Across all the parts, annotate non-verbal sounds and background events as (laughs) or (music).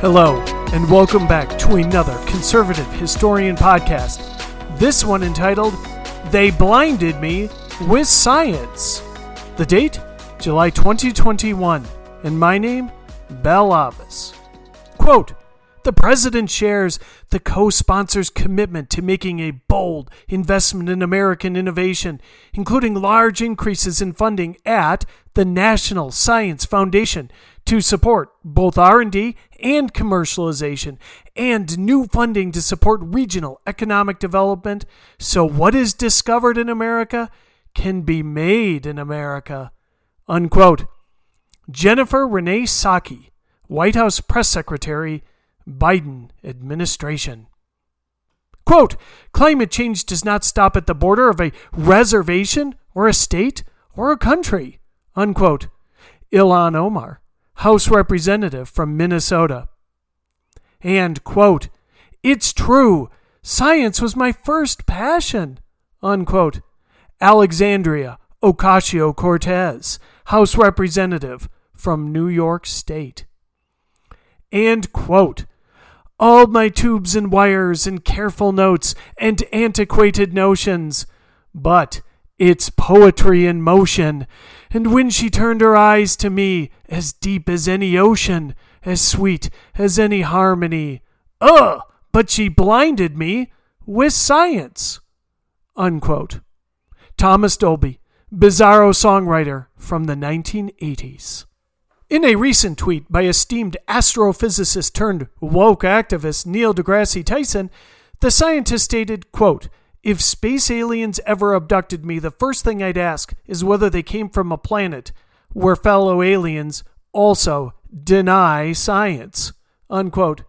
Hello, and welcome back to another conservative historian podcast. This one entitled They Blinded Me with Science. The date? July 2021. And my name? Bell Avis. Quote The President shares the co sponsor's commitment to making a bold investment in American innovation, including large increases in funding at the National Science Foundation to support both R&D and commercialization and new funding to support regional economic development so what is discovered in America can be made in America. Unquote. Jennifer Renee Psaki, White House Press Secretary, Biden administration. Quote, climate change does not stop at the border of a reservation or a state or a country. Unquote. Ilhan Omar, House Representative from Minnesota. And, quote, It's true. Science was my first passion. Unquote. Alexandria Ocasio Cortez, House Representative from New York State. And, quote, all my tubes and wires and careful notes and antiquated notions. But it's poetry in motion. And when she turned her eyes to me, as deep as any ocean, as sweet as any harmony, ugh, but she blinded me with science. Unquote. Thomas Dolby, bizarro songwriter from the 1980s. In a recent tweet by esteemed astrophysicist turned woke activist Neil deGrasse Tyson, the scientist stated, quote, if space aliens ever abducted me, the first thing I'd ask is whether they came from a planet where fellow aliens also deny science. Unquote.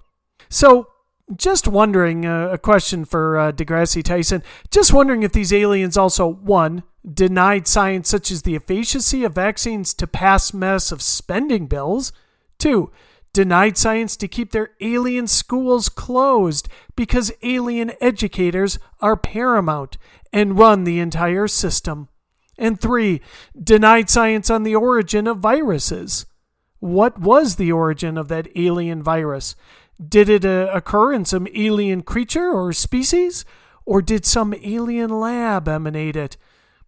So, just wondering, uh, a question for uh, deGrasse Tyson. Just wondering if these aliens also, one, denied science such as the efficacy of vaccines to pass mess of spending bills, two, denied science to keep their alien schools closed because alien educators are paramount and run the entire system. And three, denied science on the origin of viruses. What was the origin of that alien virus? Did it uh, occur in some alien creature or species? Or did some alien lab emanate it?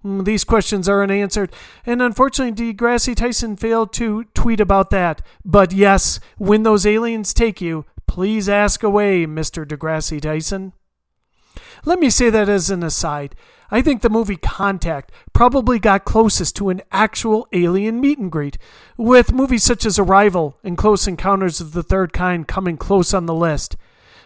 Mm, these questions are unanswered, and unfortunately, deGrasse Tyson failed to tweet about that. But yes, when those aliens take you, please ask away, Mr. deGrasse Tyson. Let me say that as an aside. I think the movie Contact probably got closest to an actual alien meet and greet, with movies such as Arrival and Close Encounters of the Third Kind coming close on the list.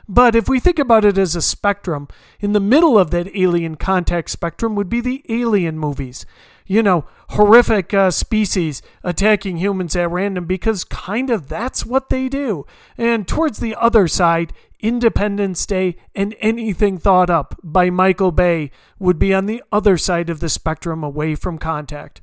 But if we think about it as a spectrum, in the middle of that alien contact spectrum would be the alien movies. You know, horrific uh, species attacking humans at random because kind of that's what they do. And towards the other side, Independence Day and anything thought up by Michael Bay would be on the other side of the spectrum away from contact.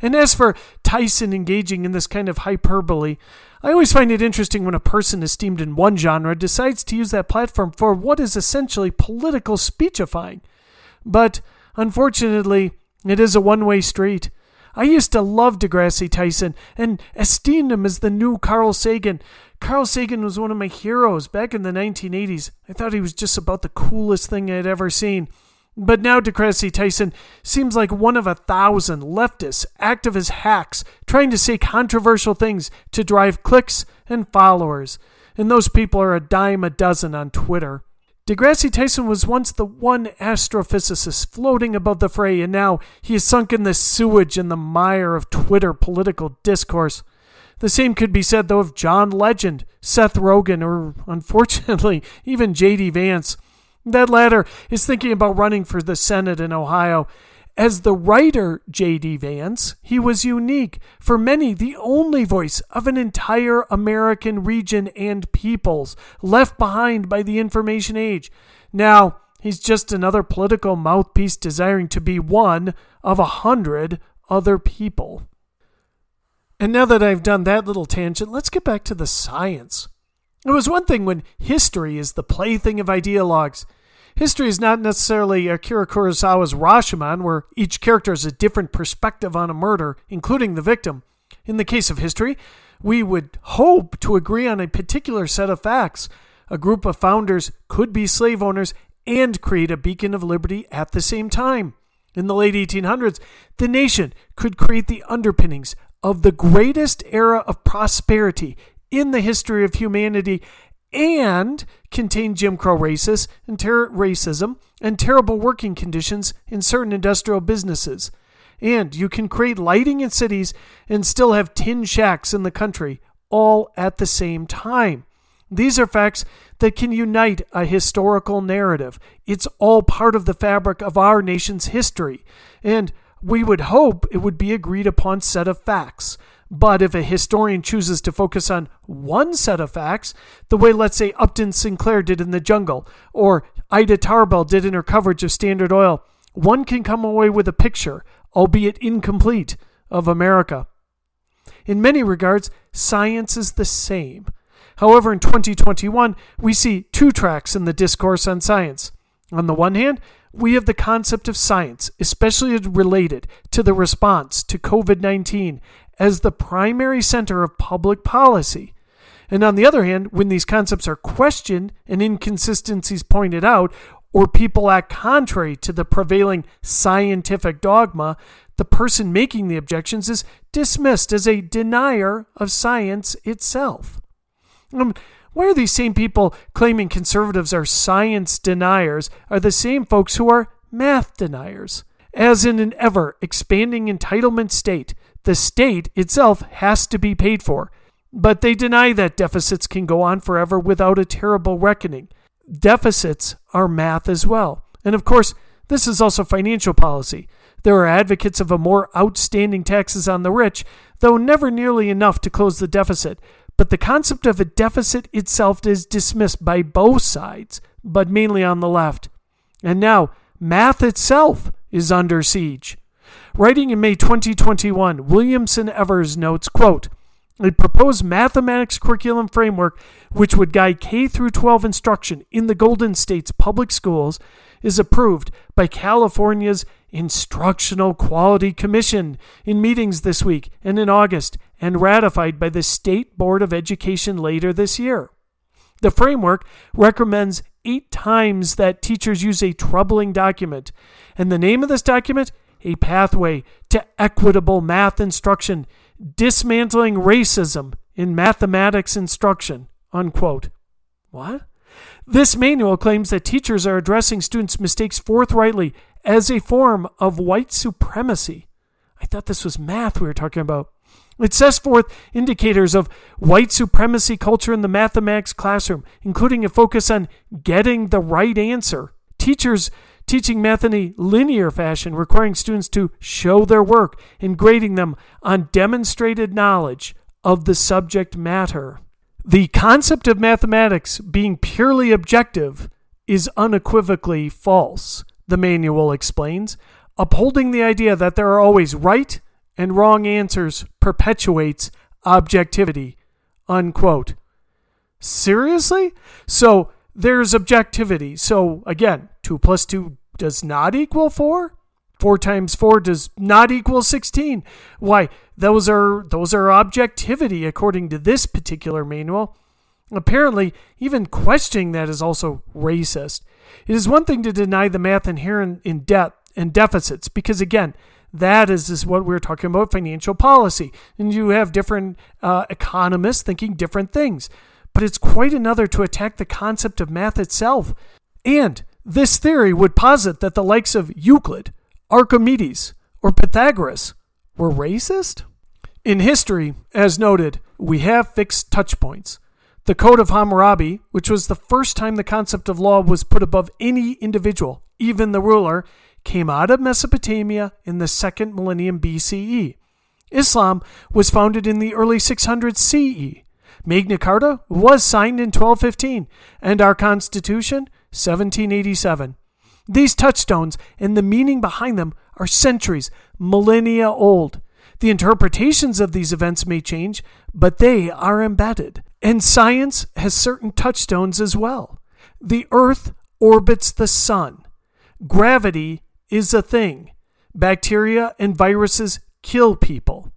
And as for Tyson engaging in this kind of hyperbole, I always find it interesting when a person esteemed in one genre decides to use that platform for what is essentially political speechifying. But unfortunately, it is a one way street. I used to love Degrassi Tyson and esteemed him as the new Carl Sagan. Carl Sagan was one of my heroes back in the 1980s. I thought he was just about the coolest thing I'd ever seen. But now Degrassi Tyson seems like one of a thousand leftists, activist hacks trying to say controversial things to drive clicks and followers. And those people are a dime a dozen on Twitter. Degrassi Tyson was once the one astrophysicist floating above the fray, and now he is sunk in the sewage and the mire of Twitter political discourse. The same could be said, though, of John Legend, Seth Rogen, or unfortunately, (laughs) even J.D. Vance. That latter is thinking about running for the Senate in Ohio. As the writer J.D. Vance, he was unique, for many, the only voice of an entire American region and peoples left behind by the information age. Now, he's just another political mouthpiece desiring to be one of a hundred other people. And now that I've done that little tangent, let's get back to the science. It was one thing when history is the plaything of ideologues. History is not necessarily Akira Kurosawa's Rashomon, where each character has a different perspective on a murder, including the victim. In the case of history, we would hope to agree on a particular set of facts. A group of founders could be slave owners and create a beacon of liberty at the same time. In the late 1800s, the nation could create the underpinnings of the greatest era of prosperity in the history of humanity and contain Jim Crow racists and ter- racism and terrible working conditions in certain industrial businesses. And you can create lighting in cities and still have tin shacks in the country all at the same time. These are facts that can unite a historical narrative. It's all part of the fabric of our nation's history. And we would hope it would be agreed upon set of facts. But if a historian chooses to focus on one set of facts, the way, let's say, Upton Sinclair did in The Jungle, or Ida Tarbell did in her coverage of Standard Oil, one can come away with a picture, albeit incomplete, of America. In many regards, science is the same. However, in 2021, we see two tracks in the discourse on science. On the one hand, we have the concept of science, especially related to the response to COVID 19, as the primary center of public policy. And on the other hand, when these concepts are questioned and inconsistencies pointed out, or people act contrary to the prevailing scientific dogma, the person making the objections is dismissed as a denier of science itself. Um, why are these same people claiming conservatives are science deniers are the same folks who are math deniers? As in an ever expanding entitlement state, the state itself has to be paid for. But they deny that deficits can go on forever without a terrible reckoning. Deficits are math as well. And of course, this is also financial policy. There are advocates of a more outstanding taxes on the rich, though never nearly enough to close the deficit. But the concept of a deficit itself is dismissed by both sides, but mainly on the left. And now, math itself is under siege. Writing in May 2021, Williamson Evers notes, quote, a proposed mathematics curriculum framework which would guide K through 12 instruction in the Golden State's public schools is approved by California's Instructional Quality Commission in meetings this week and in August and ratified by the State Board of Education later this year. The framework recommends 8 times that teachers use a troubling document and the name of this document a pathway to equitable math instruction, dismantling racism in mathematics instruction. Unquote. What? This manual claims that teachers are addressing students' mistakes forthrightly as a form of white supremacy. I thought this was math we were talking about. It sets forth indicators of white supremacy culture in the mathematics classroom, including a focus on getting the right answer. Teachers teaching math in a linear fashion, requiring students to show their work and grading them on demonstrated knowledge of the subject matter. The concept of mathematics being purely objective is unequivocally false, the manual explains. Upholding the idea that there are always right and wrong answers perpetuates objectivity. Unquote. Seriously? So there's objectivity. So again, 2 plus 2 does not equal 4. 4 times 4 does not equal 16. Why, those are those are objectivity according to this particular manual. Apparently, even questioning that is also racist. It is one thing to deny the math inherent in debt and deficits because again, that is, what we're talking about financial policy. And you have different uh, economists thinking different things but it's quite another to attack the concept of math itself. And this theory would posit that the likes of Euclid, Archimedes, or Pythagoras were racist? In history, as noted, we have fixed touch points. The Code of Hammurabi, which was the first time the concept of law was put above any individual, even the ruler, came out of Mesopotamia in the second millennium BCE. Islam was founded in the early 600s CE. Magna Carta was signed in 1215 and our Constitution 1787. These touchstones and the meaning behind them are centuries, millennia old. The interpretations of these events may change, but they are embedded. And science has certain touchstones as well. The Earth orbits the Sun. Gravity is a thing. Bacteria and viruses kill people.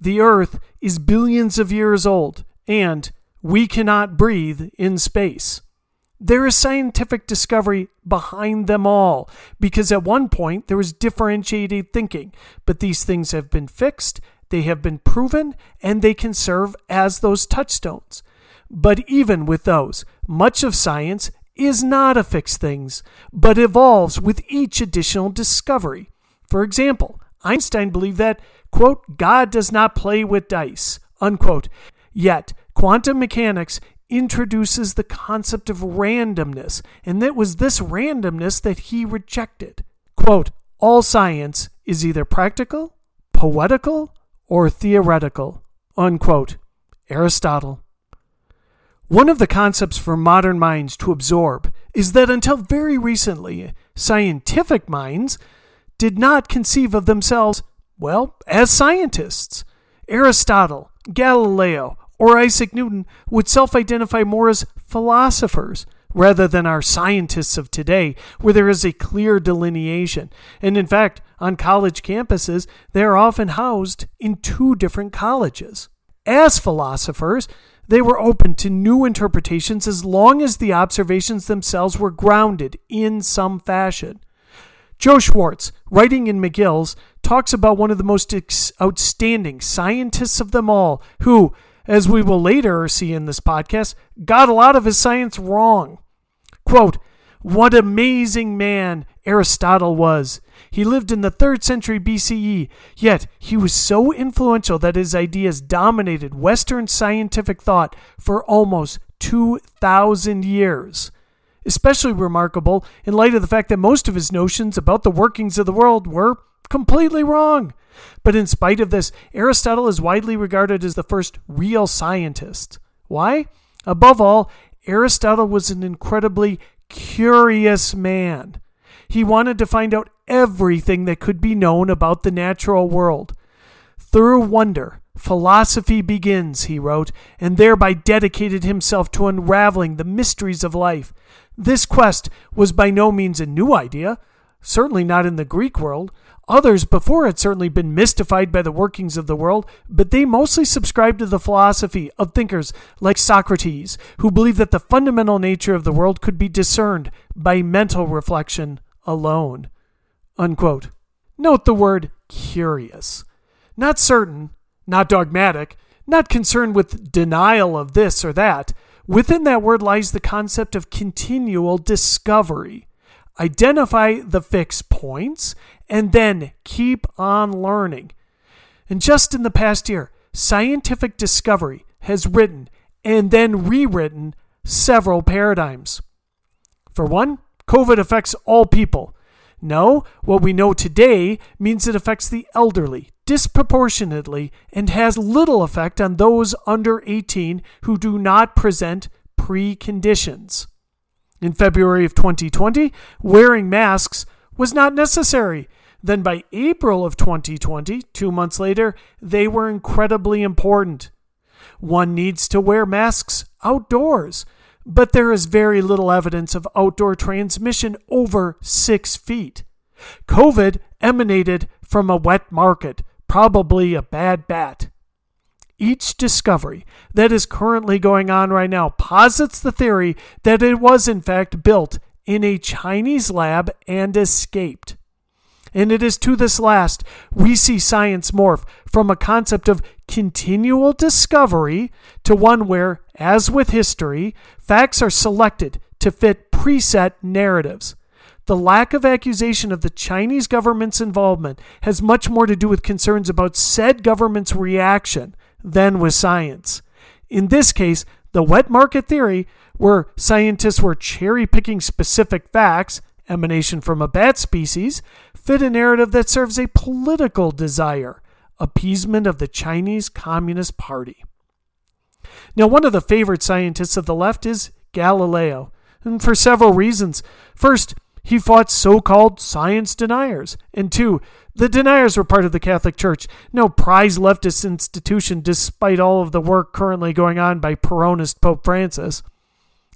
the Earth is billions of years old, and we cannot breathe in space. There is scientific discovery behind them all, because at one point there was differentiated thinking, but these things have been fixed, they have been proven, and they can serve as those touchstones. But even with those, much of science is not a fixed thing, but evolves with each additional discovery. For example, Einstein believed that, quote, God does not play with dice, unquote. Yet, quantum mechanics introduces the concept of randomness, and it was this randomness that he rejected. Quote, all science is either practical, poetical, or theoretical, unquote. Aristotle. One of the concepts for modern minds to absorb is that until very recently, scientific minds did not conceive of themselves, well, as scientists. Aristotle, Galileo, or Isaac Newton would self identify more as philosophers rather than our scientists of today, where there is a clear delineation. And in fact, on college campuses, they are often housed in two different colleges. As philosophers, they were open to new interpretations as long as the observations themselves were grounded in some fashion. Joe Schwartz, writing in McGill's, talks about one of the most ex- outstanding scientists of them all, who, as we will later see in this podcast, got a lot of his science wrong. Quote, What amazing man Aristotle was! He lived in the 3rd century BCE, yet he was so influential that his ideas dominated Western scientific thought for almost 2,000 years. Especially remarkable in light of the fact that most of his notions about the workings of the world were completely wrong. But in spite of this, Aristotle is widely regarded as the first real scientist. Why? Above all, Aristotle was an incredibly curious man. He wanted to find out everything that could be known about the natural world. Through wonder, philosophy begins, he wrote, and thereby dedicated himself to unraveling the mysteries of life. This quest was by no means a new idea, certainly not in the Greek world. Others before had certainly been mystified by the workings of the world, but they mostly subscribed to the philosophy of thinkers like Socrates, who believed that the fundamental nature of the world could be discerned by mental reflection alone. Unquote. Note the word curious. Not certain, not dogmatic, not concerned with denial of this or that. Within that word lies the concept of continual discovery. Identify the fixed points and then keep on learning. And just in the past year, scientific discovery has written and then rewritten several paradigms. For one, COVID affects all people. No, what we know today means it affects the elderly disproportionately and has little effect on those under 18 who do not present preconditions. In February of 2020, wearing masks was not necessary. Then by April of 2020, two months later, they were incredibly important. One needs to wear masks outdoors but there is very little evidence of outdoor transmission over six feet. COVID emanated from a wet market, probably a bad bat. Each discovery that is currently going on right now posits the theory that it was in fact built in a Chinese lab and escaped. And it is to this last we see science morph from a concept of continual discovery to one where, as with history, facts are selected to fit preset narratives. The lack of accusation of the Chinese government's involvement has much more to do with concerns about said government's reaction than with science. In this case, the wet market theory, where scientists were cherry picking specific facts, emanation from a bat species, fit a narrative that serves a political desire appeasement of the Chinese Communist Party. Now, one of the favorite scientists of the left is Galileo, and for several reasons. First, he fought so called science deniers. And two, the deniers were part of the Catholic Church, no prize leftist institution, despite all of the work currently going on by Peronist Pope Francis.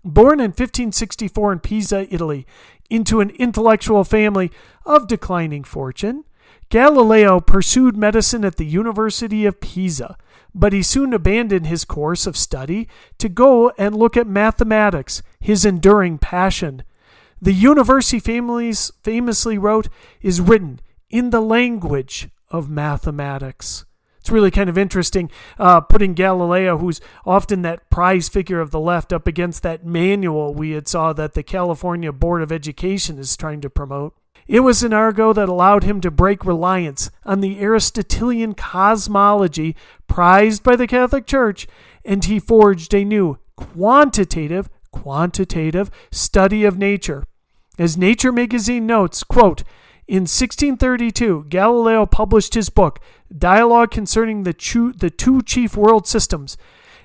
Born in 1564 in Pisa, Italy, into an intellectual family of declining fortune, Galileo pursued medicine at the University of Pisa, but he soon abandoned his course of study to go and look at mathematics, his enduring passion. The university families famously wrote is written in the language of mathematics. Really kind of interesting uh, putting Galileo, who's often that prize figure of the left, up against that manual we had saw that the California Board of Education is trying to promote. It was an argo that allowed him to break reliance on the Aristotelian cosmology prized by the Catholic Church, and he forged a new quantitative, quantitative study of nature. As Nature magazine notes, quote, in 1632, Galileo published his book, Dialogue Concerning the, Two, the Two Chief World Systems,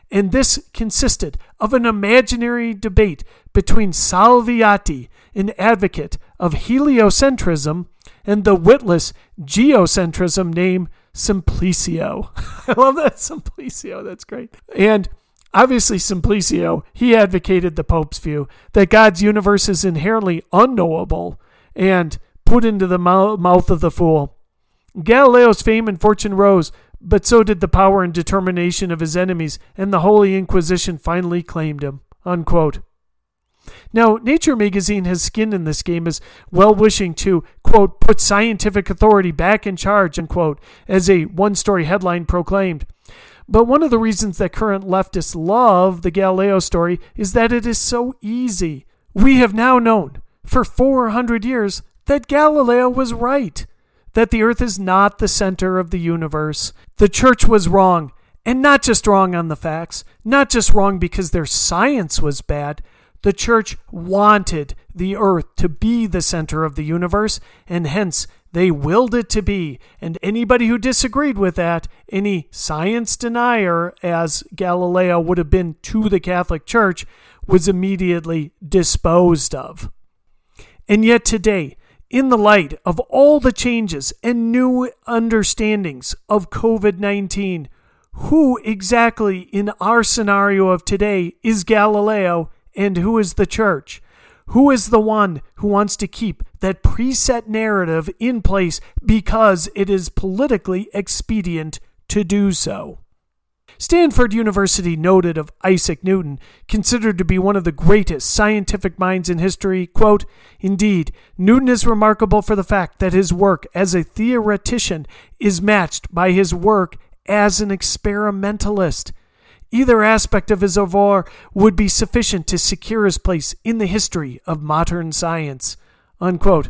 and this consisted of an imaginary debate between Salviati, an advocate of heliocentrism, and the witless geocentrism named Simplicio. (laughs) I love that Simplicio, that's great. And obviously, Simplicio, he advocated the Pope's view that God's universe is inherently unknowable and put into the mouth of the fool. Galileo's fame and fortune rose, but so did the power and determination of his enemies, and the Holy Inquisition finally claimed him. Unquote. Now, Nature magazine has skin in this game as well wishing to, quote, put scientific authority back in charge, unquote, as a one story headline proclaimed. But one of the reasons that current leftists love the Galileo story is that it is so easy. We have now known for 400 years that Galileo was right, that the earth is not the center of the universe. The church was wrong, and not just wrong on the facts, not just wrong because their science was bad. The church wanted the earth to be the center of the universe, and hence they willed it to be. And anybody who disagreed with that, any science denier, as Galileo would have been to the Catholic Church, was immediately disposed of. And yet today, in the light of all the changes and new understandings of COVID 19, who exactly in our scenario of today is Galileo and who is the church? Who is the one who wants to keep that preset narrative in place because it is politically expedient to do so? Stanford University noted of Isaac Newton, considered to be one of the greatest scientific minds in history, quote, Indeed, Newton is remarkable for the fact that his work as a theoretician is matched by his work as an experimentalist. Either aspect of his oeuvre would be sufficient to secure his place in the history of modern science. Unquote.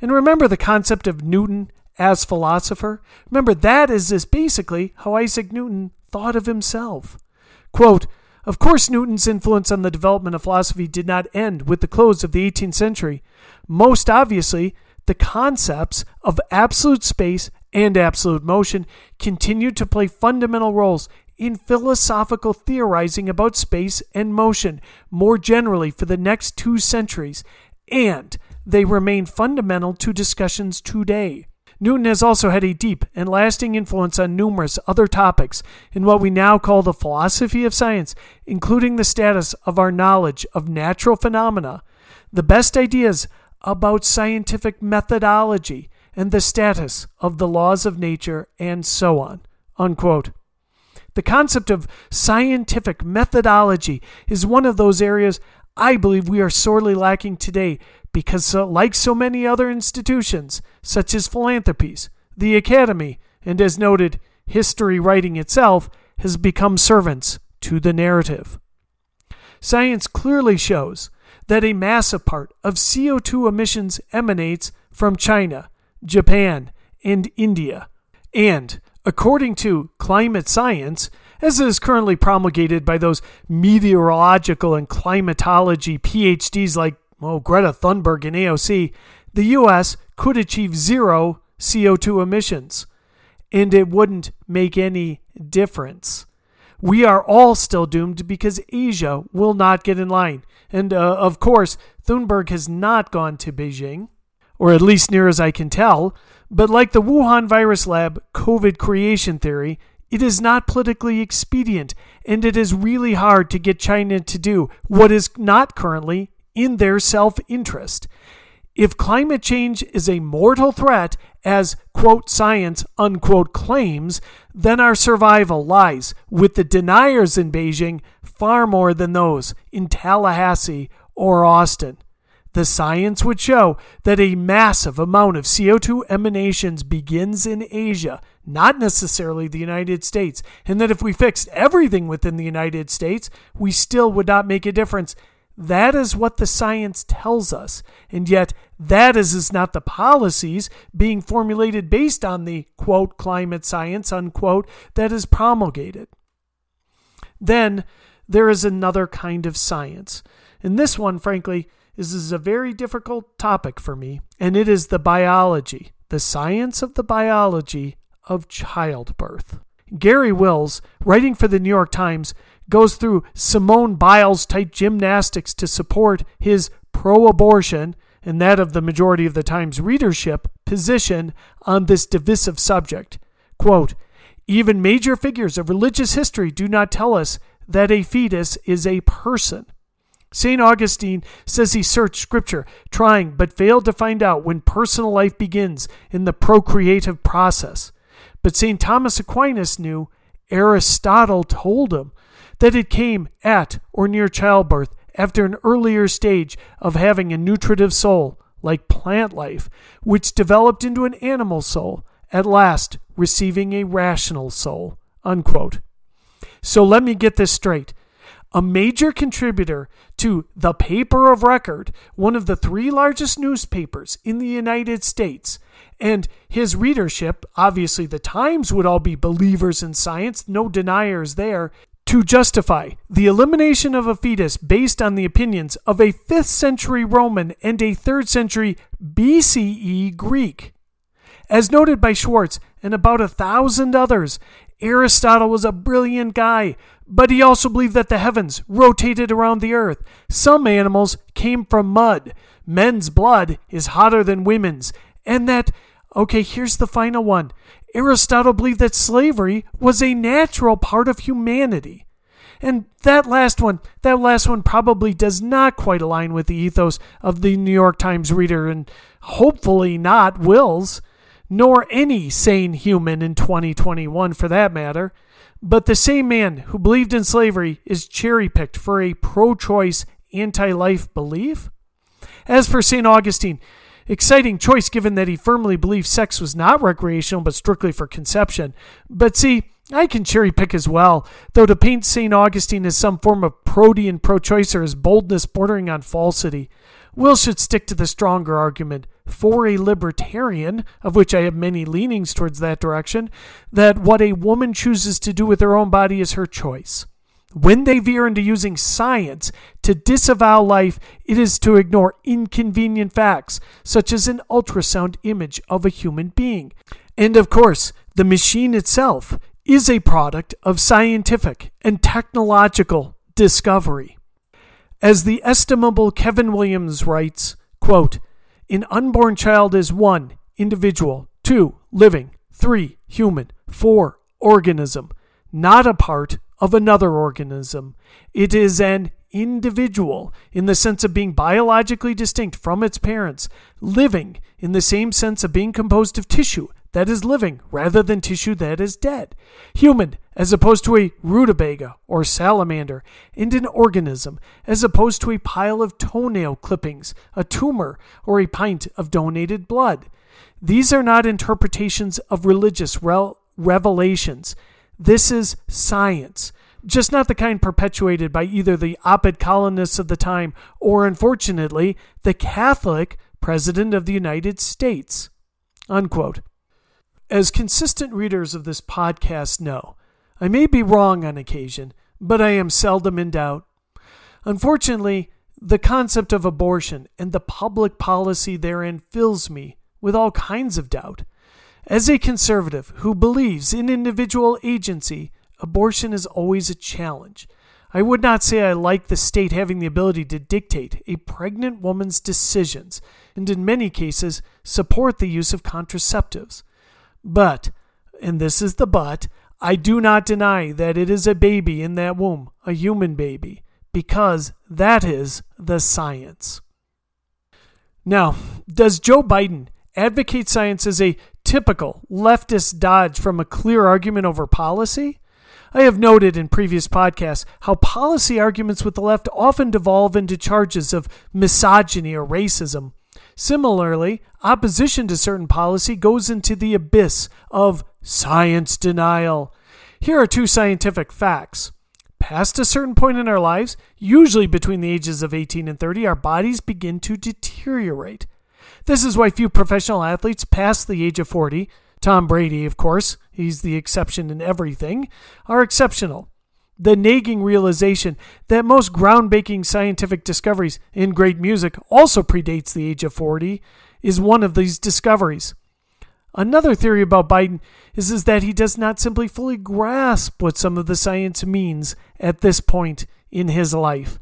And remember the concept of Newton as philosopher? Remember, that is, is basically how Isaac Newton thought of himself. Quote, of course, Newton's influence on the development of philosophy did not end with the close of the 18th century. Most obviously, the concepts of absolute space and absolute motion continued to play fundamental roles in philosophical theorizing about space and motion more generally for the next two centuries, and they remain fundamental to discussions today. Newton has also had a deep and lasting influence on numerous other topics in what we now call the philosophy of science, including the status of our knowledge of natural phenomena, the best ideas about scientific methodology, and the status of the laws of nature, and so on. Unquote. The concept of scientific methodology is one of those areas I believe we are sorely lacking today because, uh, like so many other institutions, such as philanthropies, the academy, and as noted, history writing itself, has become servants to the narrative. Science clearly shows that a massive part of CO2 emissions emanates from China, Japan, and India. And, according to climate science, as is currently promulgated by those meteorological and climatology PhDs like well, Greta Thunberg and AOC, the U.S. could achieve zero CO2 emissions, and it wouldn't make any difference. We are all still doomed because Asia will not get in line. And uh, of course, Thunberg has not gone to Beijing, or at least near as I can tell. But like the Wuhan virus lab COVID creation theory, it is not politically expedient, and it is really hard to get China to do what is not currently in their self interest. If climate change is a mortal threat, as quote science unquote claims, then our survival lies with the deniers in Beijing far more than those in Tallahassee or Austin. The science would show that a massive amount of CO2 emanations begins in Asia, not necessarily the United States, and that if we fixed everything within the United States, we still would not make a difference. That is what the science tells us, and yet that is, is not the policies being formulated based on the quote climate science unquote that is promulgated. Then there is another kind of science, and this one, frankly, this is a very difficult topic for me, and it is the biology, the science of the biology of childbirth. Garry Wills, writing for the New York Times, goes through Simone Biles type gymnastics to support his pro abortion and that of the majority of the Times readership position on this divisive subject. Quote, even major figures of religious history do not tell us that a fetus is a person. St. Augustine says he searched Scripture, trying but failed to find out when personal life begins in the procreative process. But St. Thomas Aquinas knew, Aristotle told him, that it came at or near childbirth after an earlier stage of having a nutritive soul, like plant life, which developed into an animal soul, at last receiving a rational soul. Unquote. So let me get this straight a major contributor to the paper of record, one of the three largest newspapers in the United States. And his readership, obviously the Times would all be believers in science, no deniers there, to justify the elimination of a fetus based on the opinions of a 5th century Roman and a 3rd century BCE Greek. As noted by Schwartz and about a thousand others, Aristotle was a brilliant guy, but he also believed that the heavens rotated around the earth. Some animals came from mud. Men's blood is hotter than women's. And that, okay, here's the final one Aristotle believed that slavery was a natural part of humanity. And that last one, that last one probably does not quite align with the ethos of the New York Times reader, and hopefully not Wills' nor any sane human in 2021 for that matter. But the same man who believed in slavery is cherry picked for a pro choice, anti life belief? As for St. Augustine, exciting choice given that he firmly believed sex was not recreational but strictly for conception. But see, I can cherry pick as well, though to paint St. Augustine as some form of protean pro choicer is boldness bordering on falsity. Wills should stick to the stronger argument for a libertarian, of which I have many leanings towards that direction, that what a woman chooses to do with her own body is her choice. When they veer into using science to disavow life, it is to ignore inconvenient facts, such as an ultrasound image of a human being. And of course, the machine itself is a product of scientific and technological discovery. As the estimable Kevin Williams writes, quote, An unborn child is one, individual, two, living, three, human, four, organism, not a part of another organism. It is an individual in the sense of being biologically distinct from its parents, living in the same sense of being composed of tissue that is living rather than tissue that is dead, human as opposed to a rutabaga or salamander, and an organism as opposed to a pile of toenail clippings, a tumor, or a pint of donated blood. These are not interpretations of religious rel- revelations. This is science, just not the kind perpetuated by either the op ed columnists of the time or, unfortunately, the Catholic President of the United States. Unquote. As consistent readers of this podcast know, I may be wrong on occasion, but I am seldom in doubt. Unfortunately, the concept of abortion and the public policy therein fills me with all kinds of doubt. As a conservative who believes in individual agency, abortion is always a challenge. I would not say I like the state having the ability to dictate a pregnant woman's decisions, and in many cases support the use of contraceptives. But, and this is the but, I do not deny that it is a baby in that womb, a human baby, because that is the science. Now, does Joe Biden advocate science as a typical leftist dodge from a clear argument over policy? I have noted in previous podcasts how policy arguments with the left often devolve into charges of misogyny or racism. Similarly, opposition to certain policy goes into the abyss of science denial. Here are two scientific facts. Past a certain point in our lives, usually between the ages of 18 and 30, our bodies begin to deteriorate. This is why few professional athletes past the age of 40, Tom Brady, of course, he's the exception in everything, are exceptional. The nagging realization that most groundbreaking scientific discoveries in great music also predates the age of 40 is one of these discoveries. Another theory about Biden is, is that he does not simply fully grasp what some of the science means at this point in his life.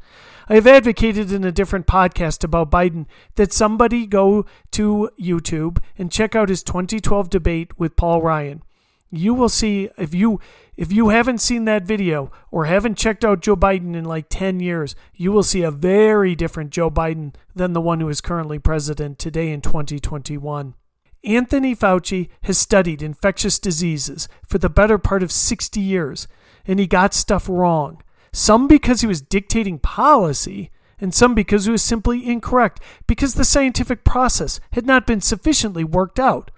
I have advocated in a different podcast about Biden that somebody go to YouTube and check out his 2012 debate with Paul Ryan. You will see if you if you haven't seen that video or haven't checked out Joe Biden in like 10 years, you will see a very different Joe Biden than the one who is currently president today in 2021. Anthony Fauci has studied infectious diseases for the better part of 60 years, and he got stuff wrong some because he was dictating policy, and some because he was simply incorrect, because the scientific process had not been sufficiently worked out.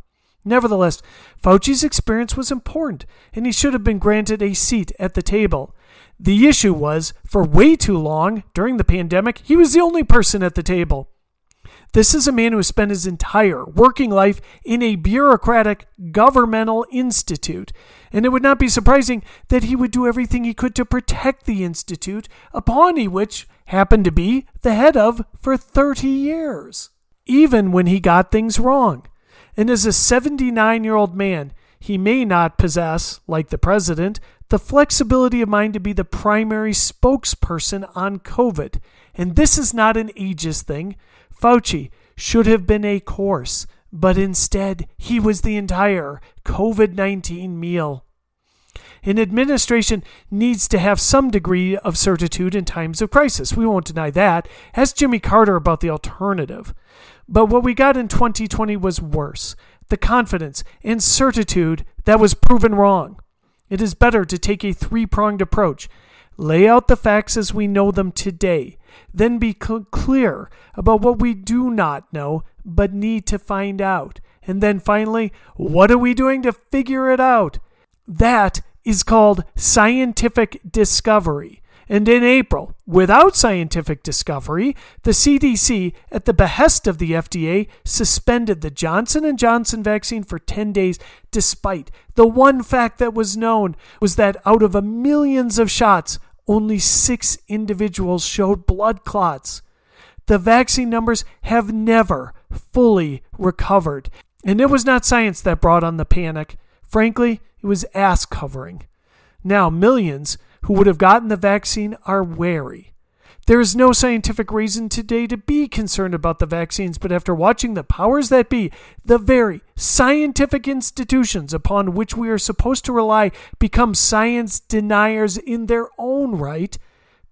Nevertheless, Fauci's experience was important, and he should have been granted a seat at the table. The issue was, for way too long during the pandemic, he was the only person at the table. This is a man who has spent his entire working life in a bureaucratic governmental institute, and it would not be surprising that he would do everything he could to protect the institute upon which happened to be the head of for 30 years, even when he got things wrong. And as a 79 year old man, he may not possess, like the president, the flexibility of mind to be the primary spokesperson on COVID. And this is not an ageist thing. Fauci should have been a course, but instead he was the entire COVID 19 meal. An administration needs to have some degree of certitude in times of crisis. We won't deny that. Ask Jimmy Carter about the alternative. But what we got in 2020 was worse the confidence and certitude that was proven wrong. It is better to take a three pronged approach lay out the facts as we know them today, then be cl- clear about what we do not know but need to find out. And then finally, what are we doing to figure it out? That is called scientific discovery. And in April, without scientific discovery, the CDC at the behest of the FDA suspended the Johnson & Johnson vaccine for 10 days despite the one fact that was known was that out of a millions of shots, only 6 individuals showed blood clots. The vaccine numbers have never fully recovered. And it was not science that brought on the panic. Frankly, it was ass covering. Now, millions who would have gotten the vaccine are wary. There is no scientific reason today to be concerned about the vaccines, but after watching the powers that be, the very scientific institutions upon which we are supposed to rely, become science deniers in their own right,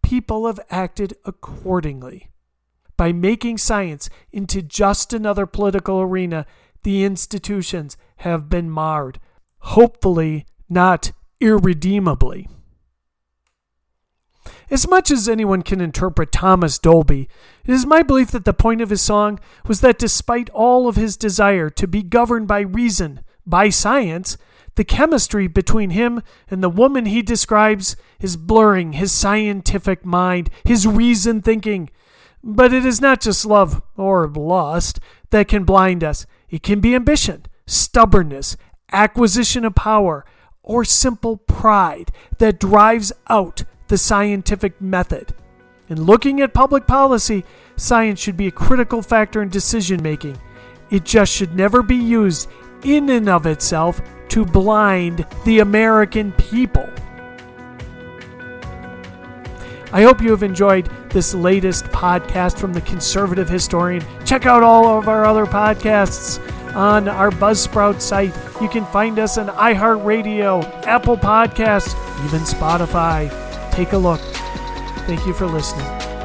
people have acted accordingly. By making science into just another political arena, the institutions have been marred. Hopefully, not irredeemably. As much as anyone can interpret Thomas Dolby, it is my belief that the point of his song was that despite all of his desire to be governed by reason, by science, the chemistry between him and the woman he describes is blurring his scientific mind, his reason thinking. But it is not just love or lust that can blind us, it can be ambition, stubbornness, acquisition of power, or simple pride that drives out the scientific method. In looking at public policy, science should be a critical factor in decision making. It just should never be used in and of itself to blind the American people. I hope you have enjoyed this latest podcast from the conservative historian. Check out all of our other podcasts on our Buzzsprout site. You can find us on iHeartRadio, Apple Podcasts, even Spotify. Take a look. Thank you for listening.